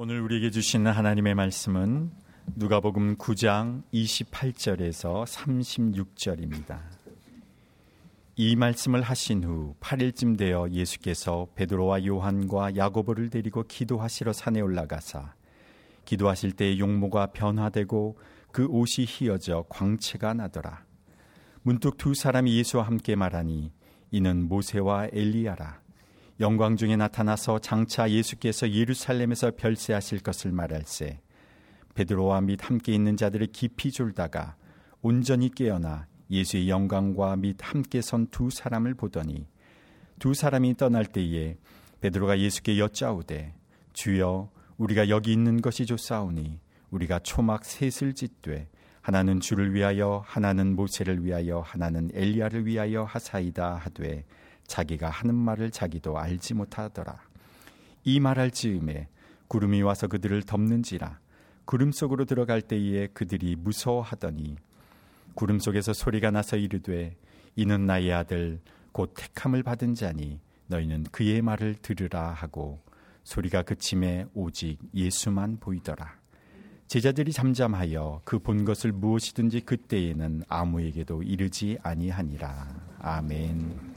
오늘 우리에게 주시는 하나님의 말씀은 누가복음 9장 28절에서 36절입니다. 이 말씀을 하신 후 8일쯤 되어 예수께서 베드로와 요한과 야고보를 데리고 기도하시러 산에 올라가사 기도하실 때 용모가 변화되고 그 옷이 휘어져 광채가 나더라. 문득 두 사람이 예수와 함께 말하니 이는 모세와 엘리야라. 영광 중에 나타나서 장차 예수께서 예루살렘에서 별세하실 것을 말할세. 베드로와 및 함께 있는 자들을 깊이 졸다가 온전히 깨어나 예수의 영광과 및 함께 선 두 사람을 보더니 두 사람이 떠날 때에 베드로가 예수께 여짜오되 주여 우리가 여기 있는 것이 좋사오니 우리가 초막 셋을 짓되 하나는 주를 위하여 하나는 모세를 위하여 하나는 엘리야를 위하여 하사이다 하되 자기가 하는 말을 자기도 알지 못하더라. 이 말할 즈음에 구름이 와서 그들을 덮는지라 구름 속으로 들어갈 때에 그들이 무서워하더니 구름 속에서 소리가 나서 이르되 이는 나의 아들 곧 택함을 받은 자니 너희는 그의 말을 들으라 하고 소리가 그침에 오직 예수만 보이더라. 제자들이 잠잠하여 그 본 것을 무엇이든지 그때에는 아무에게도 이르지 아니하니라. 아멘.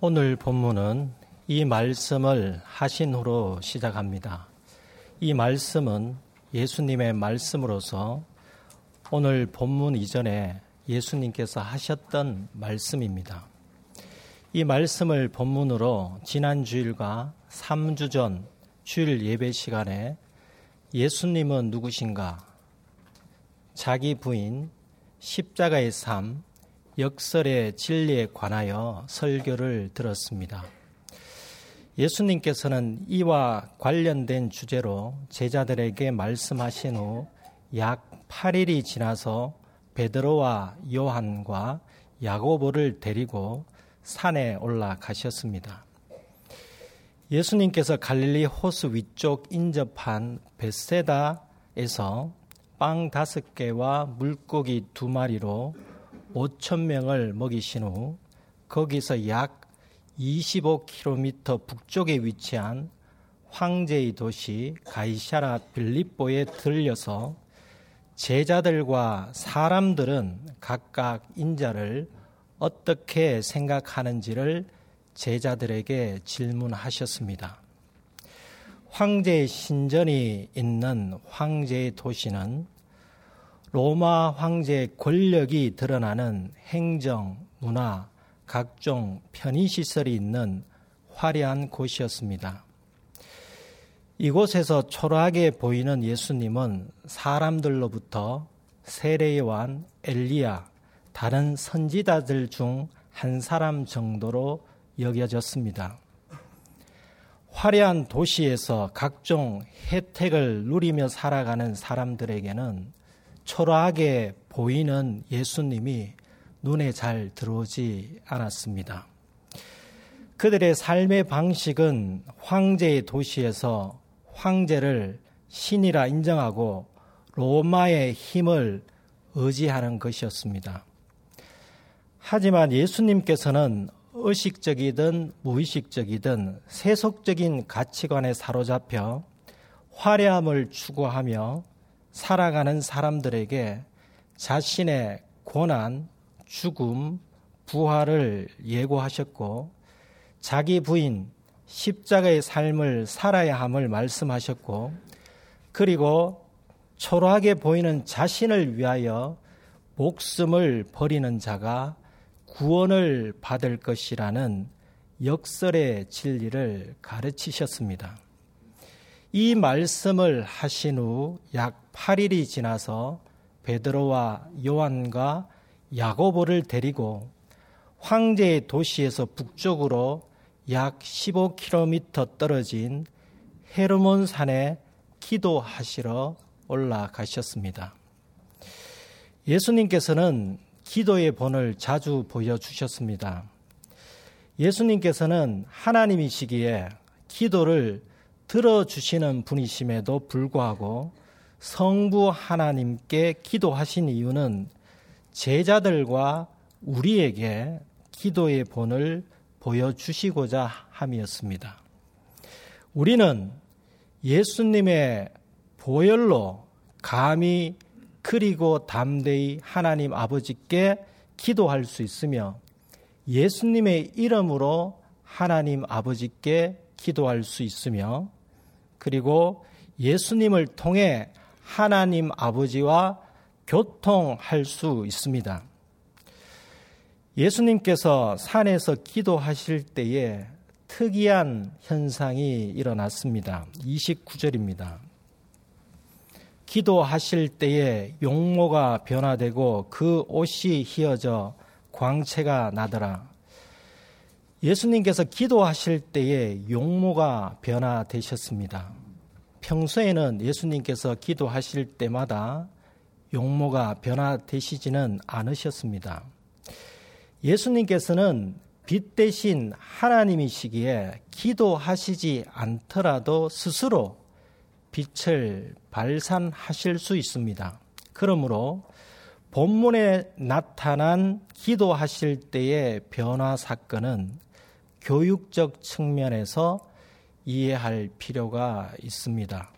오늘 본문은 이 말씀을 하신 후로 시작합니다. 이 말씀은 예수님의 말씀으로서 오늘 본문 이전에 예수님께서 하셨던 말씀입니다. 이 말씀을 본문으로 지난 주일과 3주 전 주일 예배 시간에 예수님은 누구신가? 자기 부인, 십자가의 삶, 역설의 진리에 관하여 설교를 들었습니다. 예수님께서는 이와 관련된 주제로 제자들에게 말씀하신 후 약 8일이 지나서 베드로와 요한과 야고보를 데리고 산에 올라가셨습니다. 예수님께서 갈릴리 호수 위쪽 인접한 베세다에서 빵 다섯 개와 물고기 두 마리로 5천 명을 먹이신 후 거기서 약 25km 북쪽에 위치한 황제의 도시 가이샤라 빌립보에 들려서 제자들과 사람들은 각각 인자를 어떻게 생각하는지를 제자들에게 질문하셨습니다. 황제의 신전이 있는 황제의 도시는 로마 황제의 권력이 드러나는 행정, 문화, 각종 편의시설이 있는 화려한 곳이었습니다. 이곳에서 초라하게 보이는 예수님은 사람들로부터 세례요한, 엘리야, 다른 선지자들 중 한 사람 정도로 여겨졌습니다. 화려한 도시에서 각종 혜택을 누리며 살아가는 사람들에게는 초라하게 보이는 예수님이 눈에 잘 들어오지 않았습니다. 그들의 삶의 방식은 황제의 도시에서 황제를 신이라 인정하고 로마의 힘을 의지하는 것이었습니다. 하지만 예수님께서는 의식적이든 무의식적이든 세속적인 가치관에 사로잡혀 화려함을 추구하며 살아가는 사람들에게 자신의 고난, 죽음, 부활을 예고하셨고 자기 부인 십자가의 삶을 살아야 함을 말씀하셨고 그리고 초라하게 보이는 자신을 위하여 목숨을 버리는 자가 구원을 받을 것이라는 역설의 진리를 가르치셨습니다. 이 말씀을 하신 후 약 8일이 지나서 베드로와 요한과 야고보를 데리고 황제의 도시에서 북쪽으로 약 15km 떨어진 헤르몬 산에 기도하시러 올라가셨습니다. 예수님께서는 기도의 본을 자주 보여주셨습니다. 예수님께서는 하나님이시기에 기도를 들어주시는 분이심에도 불구하고 성부 하나님께 기도하신 이유는 제자들과 우리에게 기도의 본을 보여주시고자 함이었습니다. 우리는 예수님의 보혈로 감히 그리고 담대히 하나님 아버지께 기도할 수 있으며 예수님의 이름으로 하나님 아버지께 기도할 수 있으며 그리고 예수님을 통해 하나님 아버지와 교통할 수 있습니다. 예수님께서 산에서 기도하실 때에 특이한 현상이 일어났습니다. 29절입니다. 기도하실 때에 용모가 변화되고 그 옷이 휘어져 광채가 나더라. 예수님께서 기도하실 때에 용모가 변화되셨습니다. 평소에는 예수님께서 기도하실 때마다 용모가 변화되시지는 않으셨습니다. 예수님께서는 빛 대신 하나님이시기에 기도하시지 않더라도 스스로 빛을 발산하실 수 있습니다. 그러므로 본문에 나타난 기도하실 때의 변화 사건은 교육적 측면에서 이해할 필요가 있습니다.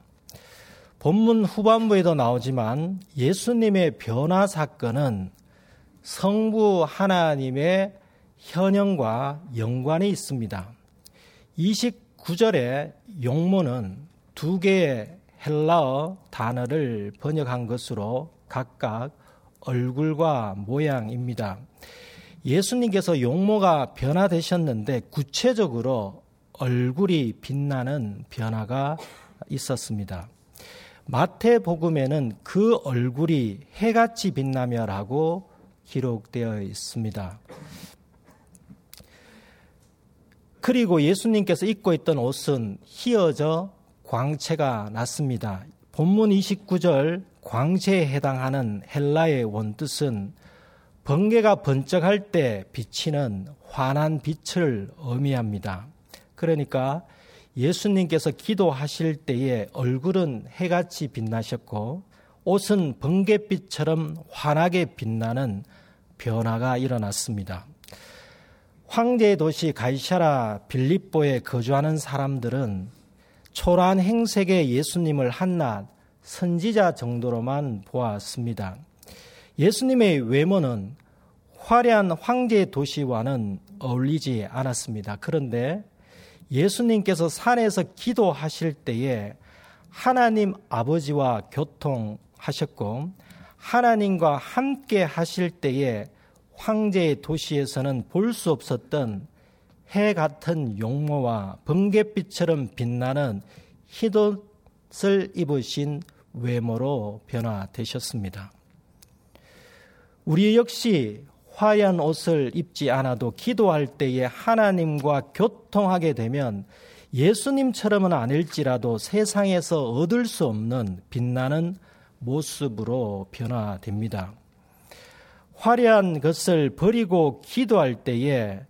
본문 후반부에도 나오지만 예수님의 변화 사건은 성부 하나님의 현영과 연관이 있습니다. 29절의 용모는 두 개의 헬라어 단어를 번역한 것으로 각각 얼굴과 모양입니다. 예수님께서 용모가 변화되셨는데 구체적으로 얼굴이 빛나는 변화가 있었습니다. 마태복음에는 그 얼굴이 해같이 빛나며라고 기록되어 있습니다. 그리고 예수님께서 입고 있던 옷은 휘어져 광채가 났습니다. 본문 29절 광채에 해당하는 헬라의 원뜻은 번개가 번쩍할 때 비치는 환한 빛을 의미합니다. 그러니까 예수님께서 기도하실 때에 얼굴은 해같이 빛나셨고 옷은 번개빛처럼 환하게 빛나는 변화가 일어났습니다. 황제의 도시 가이샤라 빌립보에 거주하는 사람들은 초라한 행색의 예수님을 한낱 선지자 정도로만 보았습니다. 예수님의 외모는 화려한 황제의 도시와는 어울리지 않았습니다. 그런데 예수님께서 산에서 기도하실 때에 하나님 아버지와 교통하셨고 하나님과 함께 하실 때에 황제의 도시에서는 볼 수 없었던 해 같은 용모와 번갯빛처럼 빛나는 흰옷을 입으신 외모로 변화되셨습니다. 우리 역시 화려한 옷을 입지 않아도 기도할 때에 하나님과 교통하게 되면 예수님처럼은 아닐지라도 세상에서 얻을 수 없는 빛나는 모습으로 변화됩니다. 화려한 것을 버리고 기도할 때에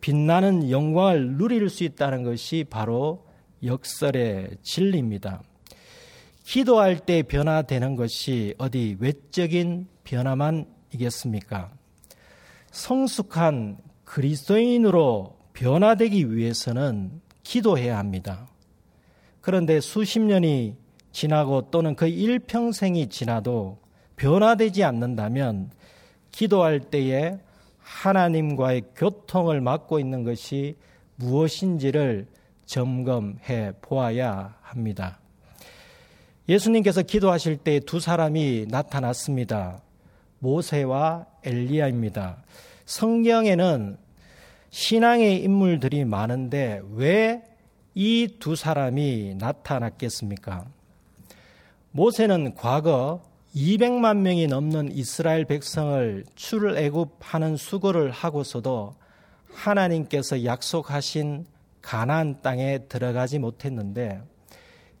빛나는 영광을 누릴 수 있다는 것이 바로 역설의 진리입니다. 기도할 때 변화되는 것이 어디 외적인 변화만 이겠습니까? 성숙한 그리스도인으로 변화되기 위해서는 기도해야 합니다. 그런데 수십 년이 지나고 또는 그 일평생이 지나도 변화되지 않는다면 기도할 때에 하나님과의 교통을 맡고 있는 것이 무엇인지를 점검해 보아야 합니다. 예수님께서 기도하실 때 두 사람이 나타났습니다. 모세와 엘리야입니다. 성경에는 신앙의 인물들이 많은데 왜 이 두 사람이 나타났겠습니까? 모세는 과거 200만 명이 넘는 이스라엘 백성을 출애굽하는 수고를 하고서도 하나님께서 약속하신 가나안 땅에 들어가지 못했는데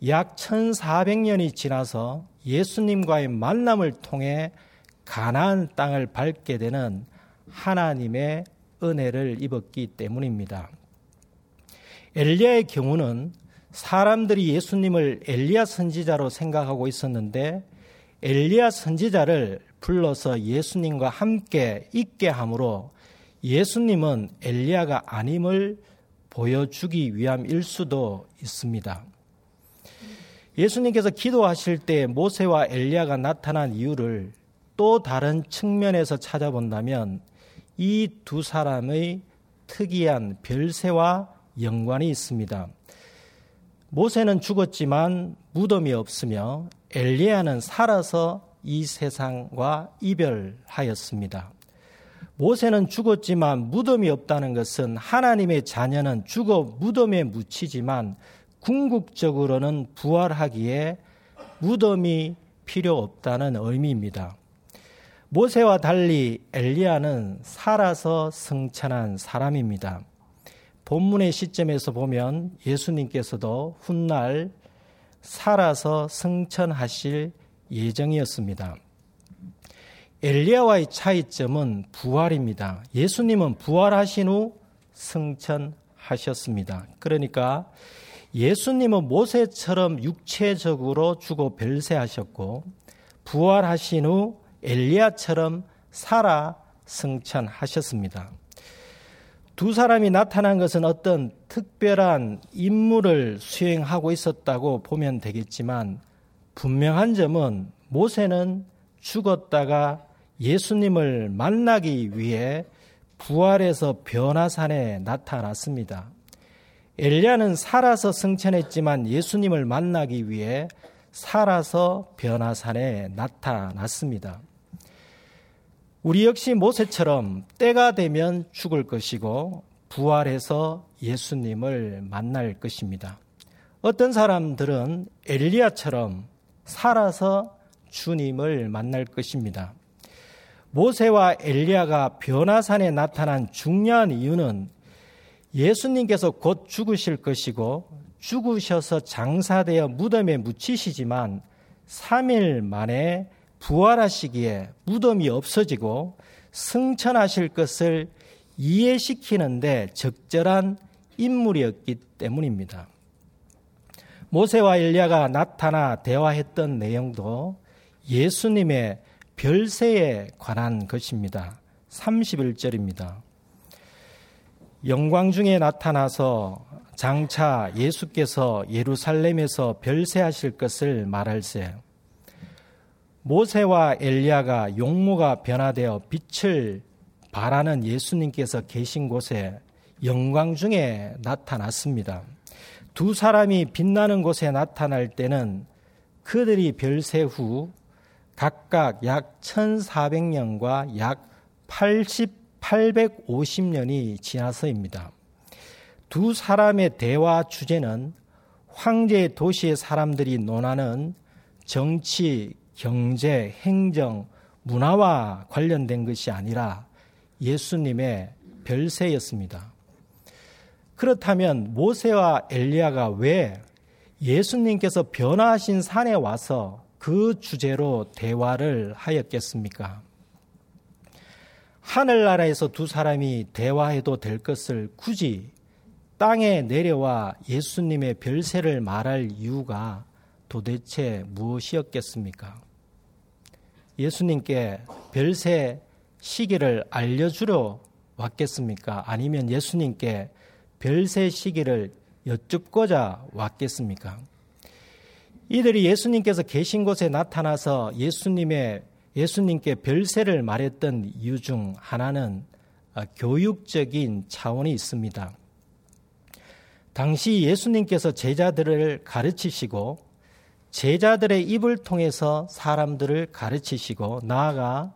약 1400년이 지나서 예수님과의 만남을 통해 가나안 땅을 밟게 되는 하나님의 은혜를 입었기 때문입니다. 엘리야의 경우는 사람들이 예수님을 엘리야 선지자로 생각하고 있었는데 엘리야 선지자를 불러서 예수님과 함께 있게 함으로 예수님은 엘리야가 아님을 보여주기 위함일 수도 있습니다. 예수님께서 기도하실 때 모세와 엘리야가 나타난 이유를 또 다른 측면에서 찾아본다면 이 두 사람의 특이한 별세와 연관이 있습니다. 모세는 죽었지만 무덤이 없으며 엘리야는 살아서 이 세상과 이별하였습니다. 모세는 죽었지만 무덤이 없다는 것은 하나님의 자녀는 죽어 무덤에 묻히지만 궁극적으로는 부활하기에 무덤이 필요 없다는 의미입니다. 모세와 달리 엘리야는 살아서 승천한 사람입니다. 본문의 시점에서 보면 예수님께서도 훗날 살아서 승천하실 예정이었습니다. 엘리야와의 차이점은 부활입니다. 예수님은 부활하신 후 승천하셨습니다. 그러니까 예수님은 모세처럼 육체적으로 죽어 별세하셨고 부활하신 후 엘리야처럼 살아 승천하셨습니다. 두 사람이 나타난 것은 어떤 특별한 임무를 수행하고 있었다고 보면 되겠지만 분명한 점은 모세는 죽었다가 예수님을 만나기 위해 부활해서 변화산에 나타났습니다. 엘리야는 살아서 승천했지만 예수님을 만나기 위해 살아서 변화산에 나타났습니다. 우리 역시 모세처럼 때가 되면 죽을 것이고 부활해서 예수님을 만날 것입니다. 어떤 사람들은 엘리야처럼 살아서 주님을 만날 것입니다. 모세와 엘리야가 변화산에 나타난 중요한 이유는 예수님께서 곧 죽으실 것이고 죽으셔서 장사되어 무덤에 묻히시지만 3일 만에 부활하시기에 무덤이 없어지고 승천하실 것을 이해시키는데 적절한 인물이었기 때문입니다. 모세와 엘리야가 나타나 대화했던 내용도 예수님의 별세에 관한 것입니다. 31절입니다. 영광 중에 나타나서 장차 예수께서 예루살렘에서 별세하실 것을 말할세. 모세와 엘리야가 용모가 변화되어 빛을 발하는 예수님께서 계신 곳에 영광 중에 나타났습니다. 두 사람이 빛나는 곳에 나타날 때는 그들이 별세 후 각각 약 1400년과 약 80, 850년이 지나서입니다. 두 사람의 대화 주제는 황제 도시의 사람들이 논하는 정치, 경제, 행정, 문화와 관련된 것이 아니라 예수님의 별세였습니다. 그렇다면 모세와 엘리야가 왜 예수님께서 변화하신 산에 와서 그 주제로 대화를 하였겠습니까? 하늘나라에서 두 사람이 대화해도 될 것을 굳이 땅에 내려와 예수님의 별세를 말할 이유가 도대체 무엇이었겠습니까? 예수님께 별세 시기를 알려주러 왔겠습니까? 아니면 예수님께 별세 시기를 여쭙고자 왔겠습니까? 이들이 예수님께서 계신 곳에 나타나서 예수님의 예수님께 별세를 말했던 이유 중 하나는 교육적인 차원이 있습니다. 당시 예수님께서 제자들을 가르치시고 제자들의 입을 통해서 사람들을 가르치시고 나아가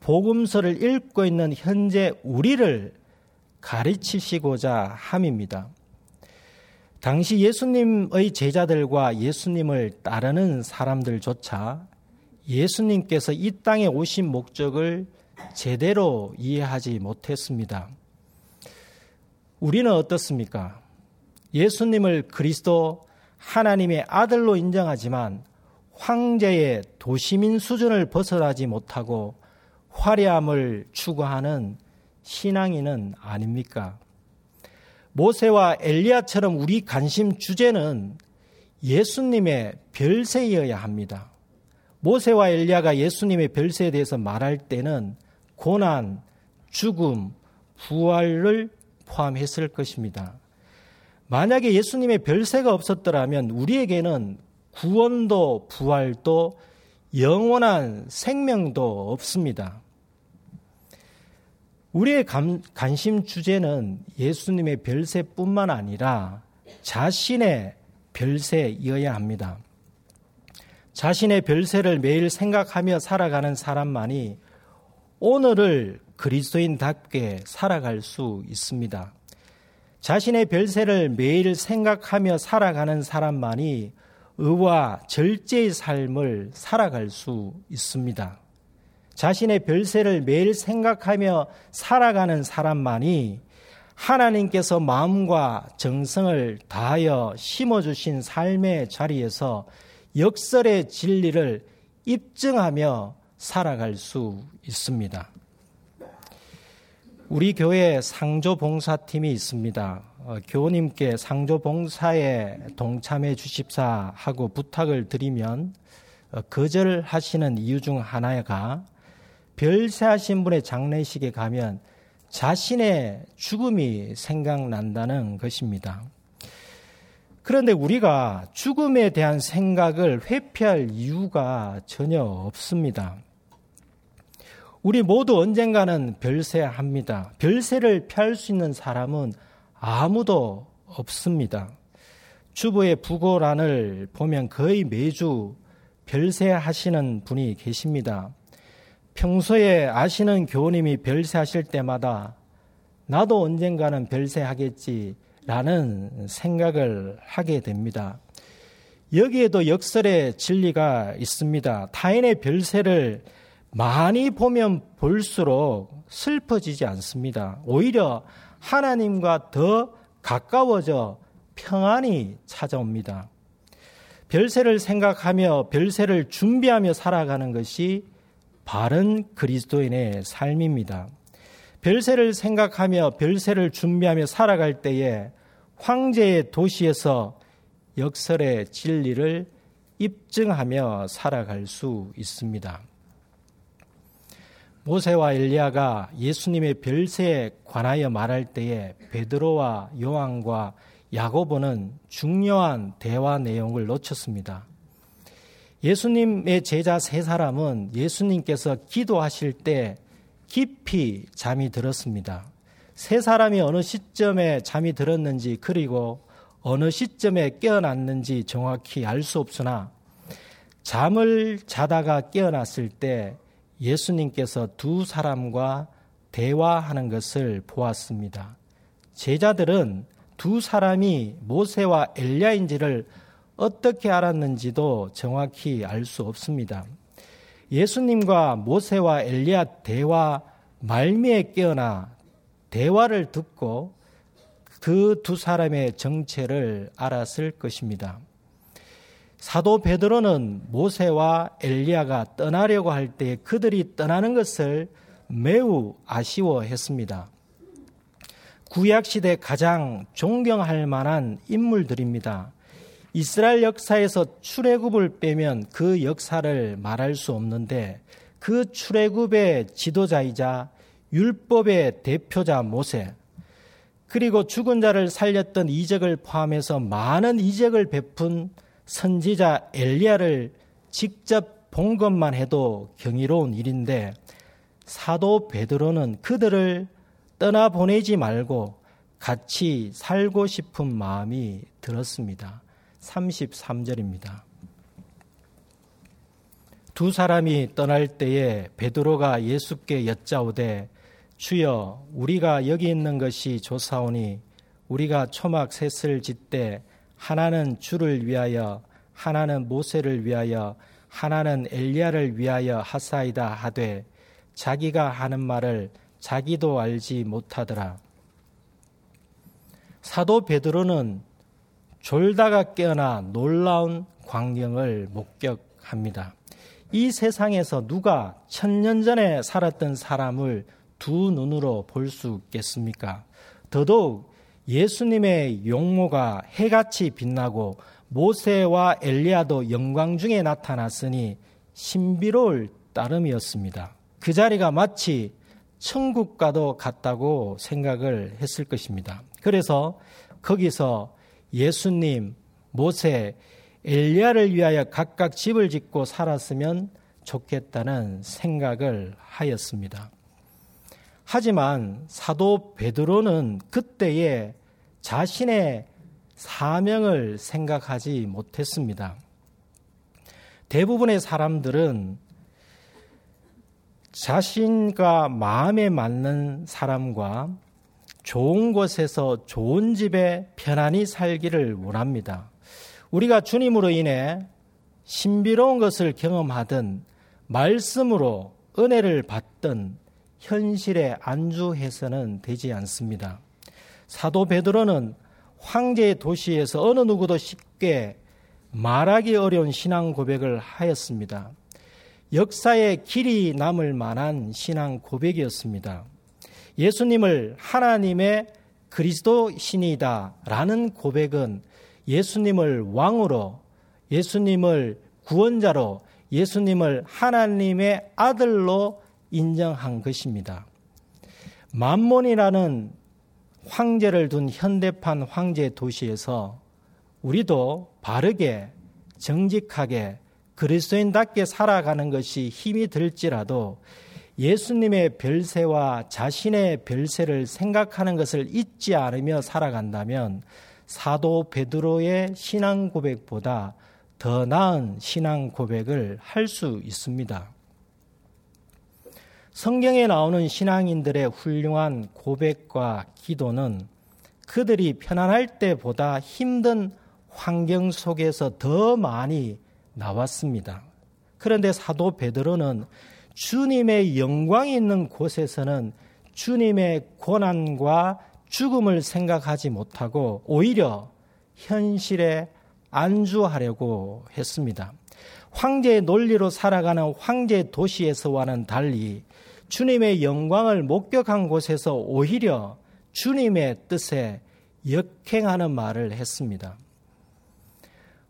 복음서를 읽고 있는 현재 우리를 가르치시고자 함입니다. 당시 예수님의 제자들과 예수님을 따르는 사람들조차 예수님께서 이 땅에 오신 목적을 제대로 이해하지 못했습니다. 우리는 어떻습니까? 예수님을 그리스도 하나님의 아들로 인정하지만 황제의 도시민 수준을 벗어나지 못하고 화려함을 추구하는 신앙인은 아닙니까? 모세와 엘리야처럼 우리 관심 주제는 예수님의 별세여야 합니다. 모세와 엘리야가 예수님의 별세에 대해서 말할 때는 고난, 죽음, 부활을 포함했을 것입니다. 만약에 예수님의 별세가 없었더라면 우리에게는 구원도 부활도 영원한 생명도 없습니다. 우리의 감, 관심 주제는 예수님의 별세뿐만 아니라 자신의 별세이어야 합니다. 자신의 별세를 매일 생각하며 살아가는 사람만이 오늘을 그리스도인답게 살아갈 수 있습니다. 자신의 별세를 매일 생각하며 살아가는 사람만이 의와 절제의 삶을 살아갈 수 있습니다. 자신의 별세를 매일 생각하며 살아가는 사람만이 하나님께서 마음과 정성을 다하여 심어주신 삶의 자리에서 역설의 진리를 입증하며 살아갈 수 있습니다. 우리 교회 상조봉사팀이 있습니다. 어, 교우님께 상조봉사에 동참해 주십사 하고 부탁을 드리면 어, 거절하시는 이유 중 하나가 별세하신 분의 장례식에 가면 자신의 죽음이 생각난다는 것입니다. 그런데 우리가 죽음에 대한 생각을 회피할 이유가 전혀 없습니다. 우리 모두 언젠가는 별세합니다. 별세를 피할 수 있는 사람은 아무도 없습니다. 주부의 부고란을 보면 거의 매주 별세하시는 분이 계십니다. 평소에 아시는 교우님이 별세하실 때마다 나도 언젠가는 별세하겠지라는 생각을 하게 됩니다. 여기에도 역설의 진리가 있습니다. 타인의 별세를 많이 보면 볼수록 슬퍼지지 않습니다. 오히려 하나님과 더 가까워져 평안이 찾아옵니다. 별세를 생각하며 별세를 준비하며 살아가는 것이 바른 그리스도인의 삶입니다. 별세를 생각하며 별세를 준비하며 살아갈 때에 황제의 도시에서 역설의 진리를 입증하며 살아갈 수 있습니다. 모세와 엘리야가 예수님의 별세에 관하여 말할 때에 베드로와 요한과 야고보는 중요한 대화 내용을 놓쳤습니다. 예수님의 제자 세 사람은 예수님께서 기도하실 때 깊이 잠이 들었습니다. 세 사람이 어느 시점에 잠이 들었는지 그리고 어느 시점에 깨어났는지 정확히 알 수 없으나 잠을 자다가 깨어났을 때 예수님께서 두 사람과 대화하는 것을 보았습니다. 제자들은 두 사람이 모세와 엘리야인지를 어떻게 알았는지도 정확히 알 수 없습니다. 예수님과 모세와 엘리야 대화 말미에 깨어나 대화를 듣고 그 두 사람의 정체를 알았을 것입니다. 사도 베드로는 모세와 엘리야가 떠나려고 할 때 그들이 떠나는 것을 매우 아쉬워했습니다. 구약 시대 가장 존경할 만한 인물들입니다. 이스라엘 역사에서 출애굽을 빼면 그 역사를 말할 수 없는데 그 출애굽의 지도자이자 율법의 대표자 모세 그리고 죽은 자를 살렸던 이적을 포함해서 많은 이적을 베푼 선지자 엘리야를 직접 본 것만 해도 경이로운 일인데 사도 베드로는 그들을 떠나 보내지 말고 같이 살고 싶은 마음이 들었습니다. 33절입니다. 두 사람이 떠날 때에 베드로가 예수께 여짜오되 주여 우리가 여기 있는 것이 조사오니 우리가 초막 셋을 짓되 하나는 주를 위하여 하나는 모세를 위하여 하나는 엘리야를 위하여 하사이다 하되 자기가 하는 말을 자기도 알지 못하더라. 사도 베드로는 졸다가 깨어나 놀라운 광경을 목격합니다. 이 세상에서 누가 천년 전에 살았던 사람을 두 눈으로 볼 수 있겠습니까? 더더욱 예수님의 용모가 해같이 빛나고 모세와 엘리야도 영광 중에 나타났으니 신비로울 따름이었습니다. 그 자리가 마치 천국과도 같다고 생각을 했을 것입니다. 그래서 거기서 예수님, 모세, 엘리야를 위하여 각각 집을 짓고 살았으면 좋겠다는 생각을 하였습니다. 하지만 사도 베드로는 그때에 자신의 사명을 생각하지 못했습니다. 대부분의 사람들은 자신과 마음에 맞는 사람과 좋은 곳에서 좋은 집에 편안히 살기를 원합니다. 우리가 주님으로 인해 신비로운 것을 경험하든 말씀으로 은혜를 받든 현실에 안주해서는 되지 않습니다. 사도 베드로는 황제의 도시에서 어느 누구도 쉽게 말하기 어려운 신앙 고백을 하였습니다. 역사에 길이 남을 만한 신앙 고백이었습니다. 예수님을 하나님의 그리스도 신이다 라는 고백은 예수님을 왕으로, 예수님을 구원자로, 예수님을 하나님의 아들로 인정한 것입니다. 만몬이라는 황제를 둔 현대판 황제 도시에서 우리도 바르게 정직하게 그리스도인답게 살아가는 것이 힘이 들지라도 예수님의 별세와 자신의 별세를 생각하는 것을 잊지 않으며 살아간다면 사도 베드로의 신앙 고백보다 더 나은 신앙 고백을 할 수 있습니다. 성경에 나오는 신앙인들의 훌륭한 고백과 기도는 그들이 편안할 때보다 힘든 환경 속에서 더 많이 나왔습니다. 그런데 사도 베드로는 주님의 영광이 있는 곳에서는 주님의 고난과 죽음을 생각하지 못하고 오히려 현실에 안주하려고 했습니다. 황제의 논리로 살아가는 황제 도시에서와는 달리 주님의 영광을 목격한 곳에서 오히려 주님의 뜻에 역행하는 말을 했습니다.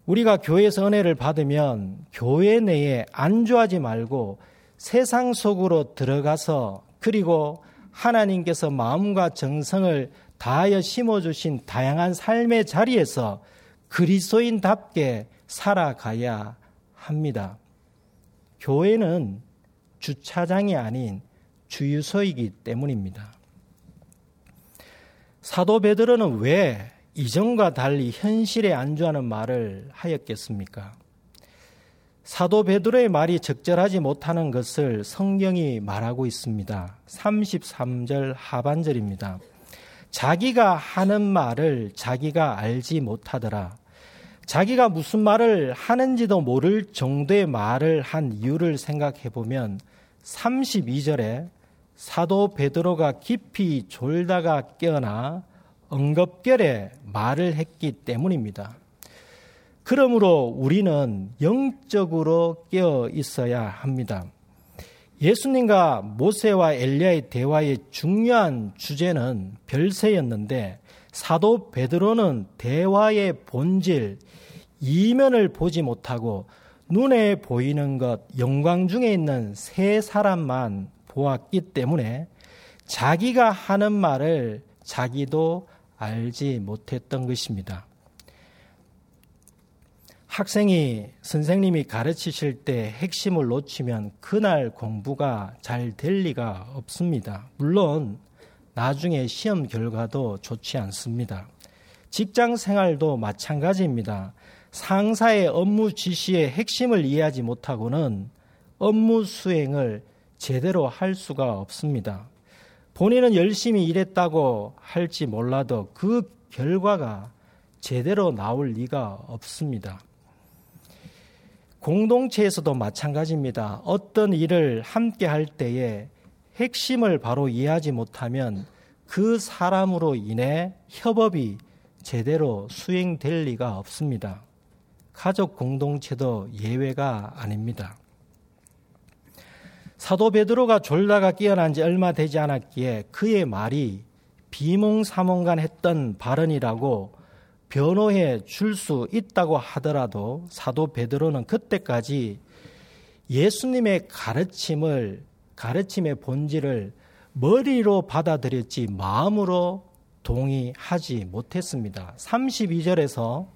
우리가 교회에서 은혜를 받으면 교회 내에 안주하지 말고 세상 속으로 들어가서 그리고 하나님께서 마음과 정성을 다하여 심어주신 다양한 삶의 자리에서 그리스도인답게 살아가야 합니다. 교회는 주차장이 아닌 주유소이기 때문입니다. 사도 베드로는 왜 이전과 달리 현실에 안주하는 말을 하였겠습니까? 사도 베드로의 말이 적절하지 못하는 것을 성경이 말하고 있습니다. 33절 하반절입니다. 자기가 하는 말을 자기가 알지 못하더라. 자기가 무슨 말을 하는지도 모를 정도의 말을 한 이유를 생각해 보면 32절에 사도 베드로가 깊이 졸다가 깨어나 응급결에 말을 했기 때문입니다. 그러므로 우리는 영적으로 깨어 있어야 합니다. 예수님과 모세와 엘리야의 대화의 중요한 주제는 별세였는데 사도 베드로는 대화의 본질, 이면을 보지 못하고 눈에 보이는 것, 영광 중에 있는 세 사람만 보았기 때문에 자기가 하는 말을 자기도 알지 못했던 것입니다. 학생이 선생님이 가르치실 때 핵심을 놓치면 그날 공부가 잘 될 리가 없습니다. 물론 나중에 시험 결과도 좋지 않습니다. 직장 생활도 마찬가지입니다. 상사의 업무 지시의 핵심을 이해하지 못하고는 업무 수행을 제대로 할 수가 없습니다. 본인은 열심히 일했다고 할지 몰라도 그 결과가 제대로 나올 리가 없습니다. 공동체에서도 마찬가지입니다. 어떤 일을 함께 할 때에 핵심을 바로 이해하지 못하면 그 사람으로 인해 협업이 제대로 수행될 리가 없습니다. 가족 공동체도 예외가 아닙니다. 사도 베드로가 졸다가 깨어난 지 얼마 되지 않았기에 그의 말이 비몽사몽간 했던 발언이라고 변호해 줄 수 있다고 하더라도 사도 베드로는 그때까지 예수님의 가르침을 가르침의 본질을 머리로 받아들였지 마음으로 동의하지 못했습니다. 32절에서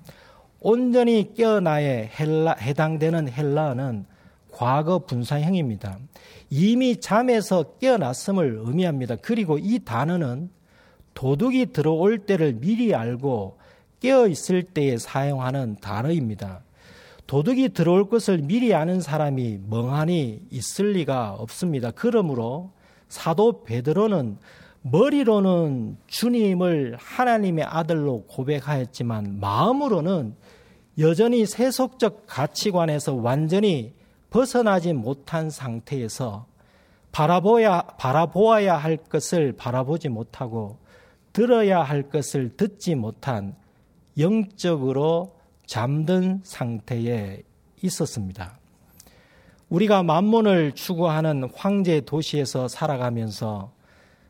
온전히 깨어나에 헬라, 해당되는 헬라어는 과거 분사형입니다. 이미 잠에서 깨어났음을 의미합니다. 그리고 이 단어는 도둑이 들어올 때를 미리 알고 깨어 있을 때에 사용하는 단어입니다. 도둑이 들어올 것을 미리 아는 사람이 멍하니 있을 리가 없습니다. 그러므로 사도 베드로는 머리로는 주님을 하나님의 아들로 고백하였지만 마음으로는 여전히 세속적 가치관에서 완전히 벗어나지 못한 상태에서 바라보야, 바라보아야 할 것을 바라보지 못하고 들어야 할 것을 듣지 못한 영적으로 잠든 상태에 있었습니다. 우리가 만문을 추구하는 황제 도시에서 살아가면서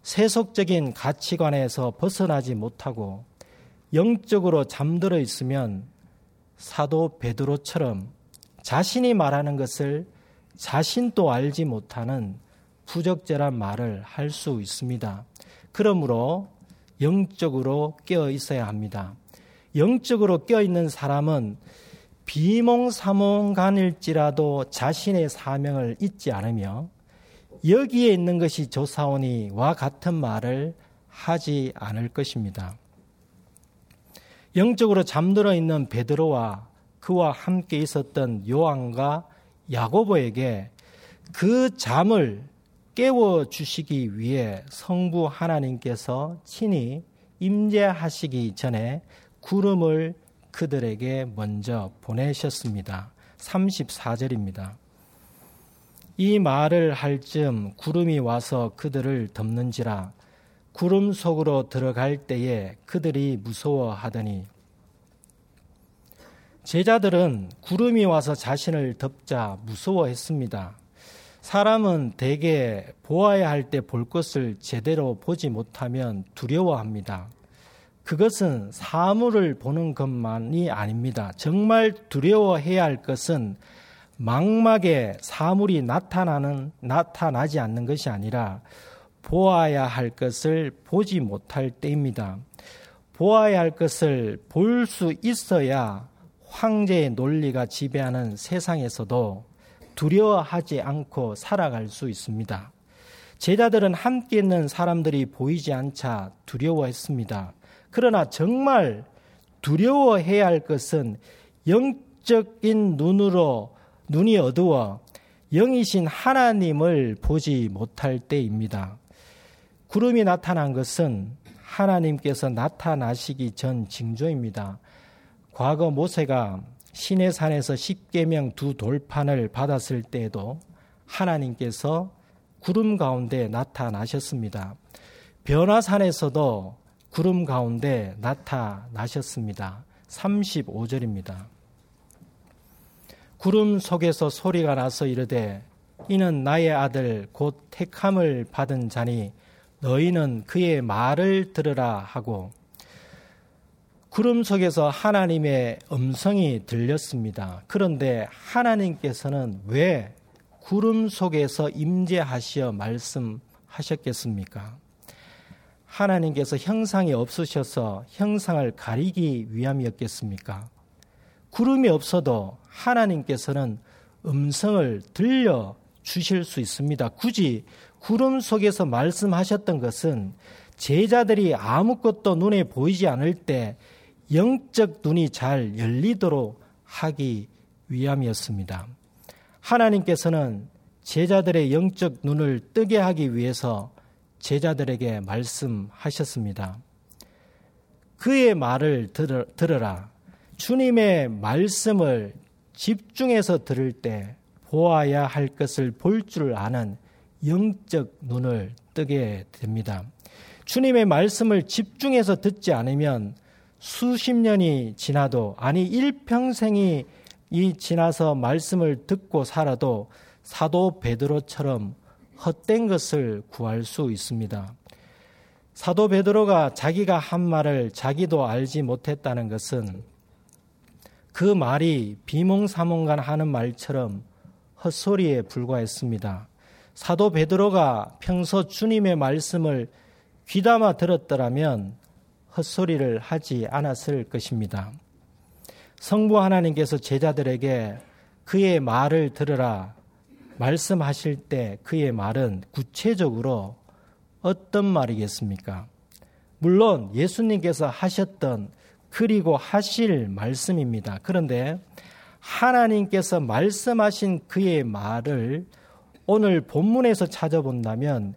세속적인 가치관에서 벗어나지 못하고 영적으로 잠들어 있으면 사도 베드로처럼 자신이 말하는 것을 자신도 알지 못하는 부적절한 말을 할 수 있습니다. 그러므로 영적으로 깨어 있어야 합니다. 영적으로 깨어 있는 사람은 비몽사몽간일지라도 자신의 사명을 잊지 않으며 여기에 있는 것이 조사오니와 같은 말을 하지 않을 것입니다. 영적으로 잠들어 있는 베드로와 그와 함께 있었던 요한과 야고보에게 그 잠을 깨워 주시기 위해 성부 하나님께서 친히 임재하시기 전에 구름을 그들에게 먼저 보내셨습니다. 34절입니다. 이 말을 할 즈음 구름이 와서 그들을 덮는지라 구름 속으로 들어갈 때에 그들이 무서워하더니 제자들은 구름이 와서 자신을 덮자 무서워했습니다. 사람은 대개 보아야 할 때 볼 것을 제대로 보지 못하면 두려워합니다. 그것은 사물을 보는 것만이 아닙니다. 정말 두려워해야 할 것은 망막에 사물이 나타나는 나타나지 않는 것이 아니라 보아야 할 것을 보지 못할 때입니다. 보아야 할 것을 볼 수 있어야 황제의 논리가 지배하는 세상에서도 두려워하지 않고 살아갈 수 있습니다. 제자들은 함께 있는 사람들이 보이지 않자 두려워했습니다. 그러나 정말 두려워해야 할 것은 영적인 눈으로 눈이 어두워 영이신 하나님을 보지 못할 때입니다. 구름이 나타난 것은 하나님께서 나타나시기 전 징조입니다. 과거 모세가 시내산에서 십계명 두 돌판을 받았을 때에도 하나님께서 구름 가운데 나타나셨습니다. 변화산에서도 구름 가운데 나타나셨습니다. 35절입니다. 구름 속에서 소리가 나서 이르되 이는 나의 아들 곧 택함을 받은 자니 너희는 그의 말을 들으라 하고 구름 속에서 하나님의 음성이 들렸습니다. 그런데 하나님께서는 왜 구름 속에서 임재하시어 말씀하셨겠습니까? 하나님께서 형상이 없으셔서 형상을 가리기 위함이었겠습니까? 구름이 없어도 하나님께서는 음성을 들려 주실 수 있습니다. 굳이 구름 속에서 말씀하셨던 것은 제자들이 아무것도 눈에 보이지 않을 때 영적 눈이 잘 열리도록 하기 위함이었습니다. 하나님께서는 제자들의 영적 눈을 뜨게 하기 위해서 제자들에게 말씀하셨습니다. 그의 말을 들어라. 주님의 말씀을 집중해서 들을 때 보아야 할 것을 볼 줄 아는 영적 눈을 뜨게 됩니다. 주님의 말씀을 집중해서 듣지 않으면 수십 년이 지나도 아니 일평생이 이 지나서 말씀을 듣고 살아도 사도 베드로처럼 헛된 것을 구할 수 있습니다. 사도 베드로가 자기가 한 말을 자기도 알지 못했다는 것은 그 말이 비몽사몽간 하는 말처럼 헛소리에 불과했습니다. 사도 베드로가 평소 주님의 말씀을 귀담아 들었더라면 헛소리를 하지 않았을 것입니다. 성부 하나님께서 제자들에게 그의 말을 들으라 말씀하실 때 그의 말은 구체적으로 어떤 말이겠습니까? 물론 예수님께서 하셨던 그리고 하실 말씀입니다. 그런데 하나님께서 말씀하신 그의 말을 오늘 본문에서 찾아본다면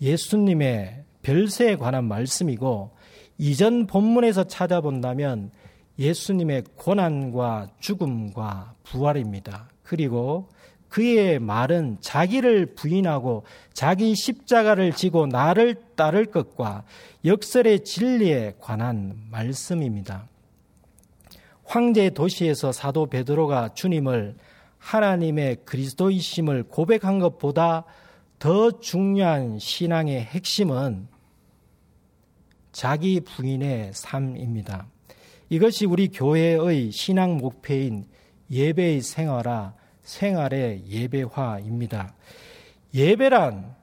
예수님의 별세에 관한 말씀이고 이전 본문에서 찾아본다면 예수님의 고난과 죽음과 부활입니다. 그리고 그의 말은 자기를 부인하고 자기 십자가를 지고 나를 따를 것과 역설의 진리에 관한 말씀입니다. 황제 도시에서 사도 베드로가 주님을 하나님의 그리스도이심을 고백한 것보다 더 중요한 신앙의 핵심은 자기 부인의 삶입니다. 이것이 우리 교회의 신앙 목표인 예배의 생활화, 생활의 예배화입니다. 예배란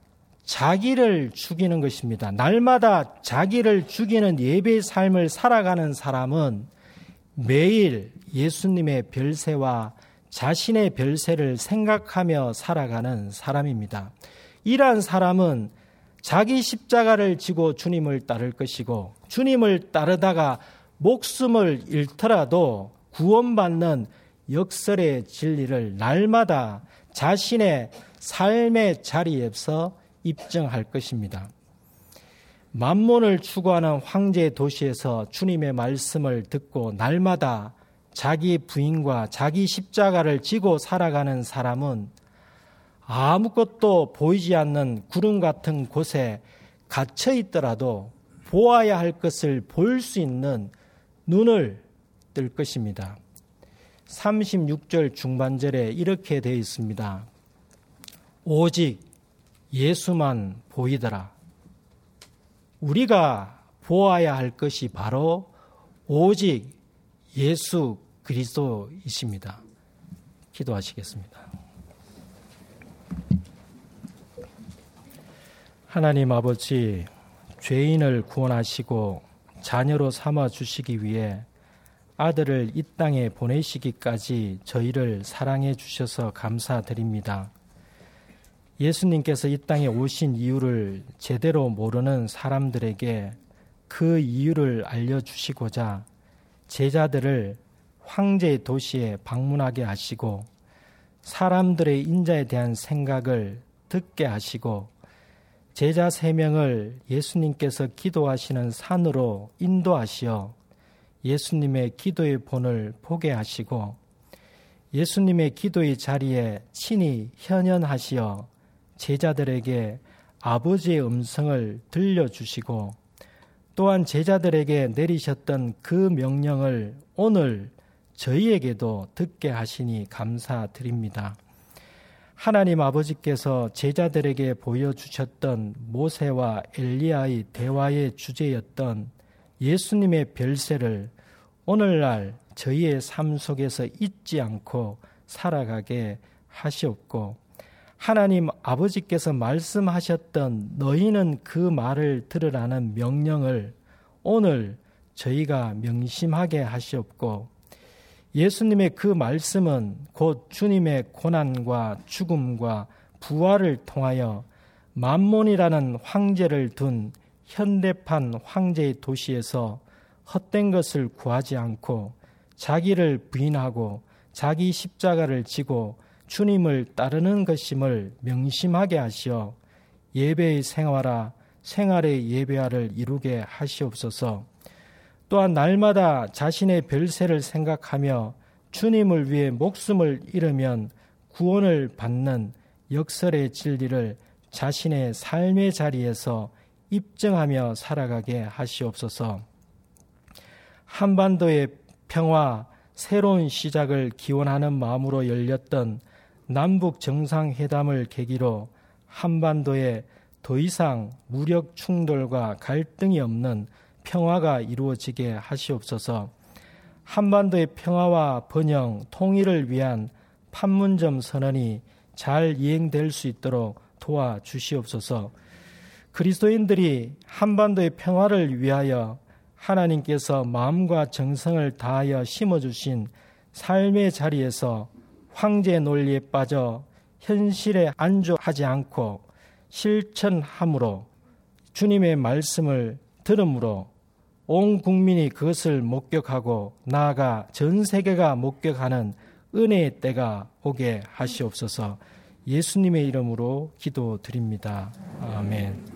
자기를 죽이는 것입니다. 날마다 자기를 죽이는 예배의 삶을 살아가는 사람은 매일 예수님의 별세와 자신의 별세를 생각하며 살아가는 사람입니다. 이러한 사람은 자기 십자가를 지고 주님을 따를 것이고 주님을 따르다가 목숨을 잃더라도 구원받는 역설의 진리를 날마다 자신의 삶의 자리에서 입증할 것입니다. 만몬을 추구하는 황제 도시에서 주님의 말씀을 듣고 날마다 자기 부인과 자기 십자가를 지고 살아가는 사람은 아무것도 보이지 않는 구름 같은 곳에 갇혀 있더라도 보아야 할 것을 볼 수 있는 눈을 뜰 것입니다. 36절 중반절에 이렇게 되어 있습니다. 오직 예수만 보이더라. 우리가 보아야 할 것이 바로 오직 예수 그리스도이십니다. 기도하시겠습니다. 하나님 아버지, 죄인을 구원하시고 자녀로 삼아 주시기 위해 아들을 이 땅에 보내시기까지 저희를 사랑해 주셔서 감사드립니다. 예수님께서 이 땅에 오신 이유를 제대로 모르는 사람들에게 그 이유를 알려주시고자 제자들을 황제의 도시에 방문하게 하시고 사람들의 인자에 대한 생각을 듣게 하시고 제자 세 명을 예수님께서 기도하시는 산으로 인도하시어 예수님의 기도의 본을 보게 하시고 예수님의 기도의 자리에 친히 현현하시어 제자들에게 아버지의 음성을 들려주시고 또한 제자들에게 내리셨던 그 명령을 오늘 저희에게도 듣게 하시니 감사드립니다. 하나님 아버지께서 제자들에게 보여주셨던 모세와 엘리야의 대화의 주제였던 예수님의 별세를 오늘날 저희의 삶 속에서 잊지 않고 살아가게 하시옵고 하나님 아버지께서 말씀하셨던 너희는 그 말을 들으라는 명령을 오늘 저희가 명심하게 하시옵고 예수님의 그 말씀은 곧 주님의 고난과 죽음과 부활을 통하여 만몬이라는 황제를 둔 현대판 황제의 도시에서 헛된 것을 구하지 않고 자기를 부인하고 자기 십자가를 지고 주님을 따르는 것임을 명심하게 하시어 예배의 생활화, 생활의 예배화를 이루게 하시옵소서. 또한 날마다 자신의 별세를 생각하며 주님을 위해 목숨을 잃으면 구원을 받는 역설의 진리를 자신의 삶의 자리에서 입증하며 살아가게 하시옵소서. 한반도의 평화, 새로운 시작을 기원하는 마음으로 열렸던 남북 정상회담을 계기로 한반도에 더 이상 무력 충돌과 갈등이 없는 평화가 이루어지게 하시옵소서. 한반도의 평화와 번영, 통일을 위한 판문점 선언이 잘 이행될 수 있도록 도와주시옵소서. 그리스도인들이 한반도의 평화를 위하여 하나님께서 마음과 정성을 다하여 심어주신 삶의 자리에서 황제 논리에 빠져 현실에 안주하지 않고 실천함으로 주님의 말씀을 들음으로 온 국민이 그것을 목격하고 나아가 전 세계가 목격하는 은혜의 때가 오게 하시옵소서 예수님의 이름으로 기도드립니다. 아멘.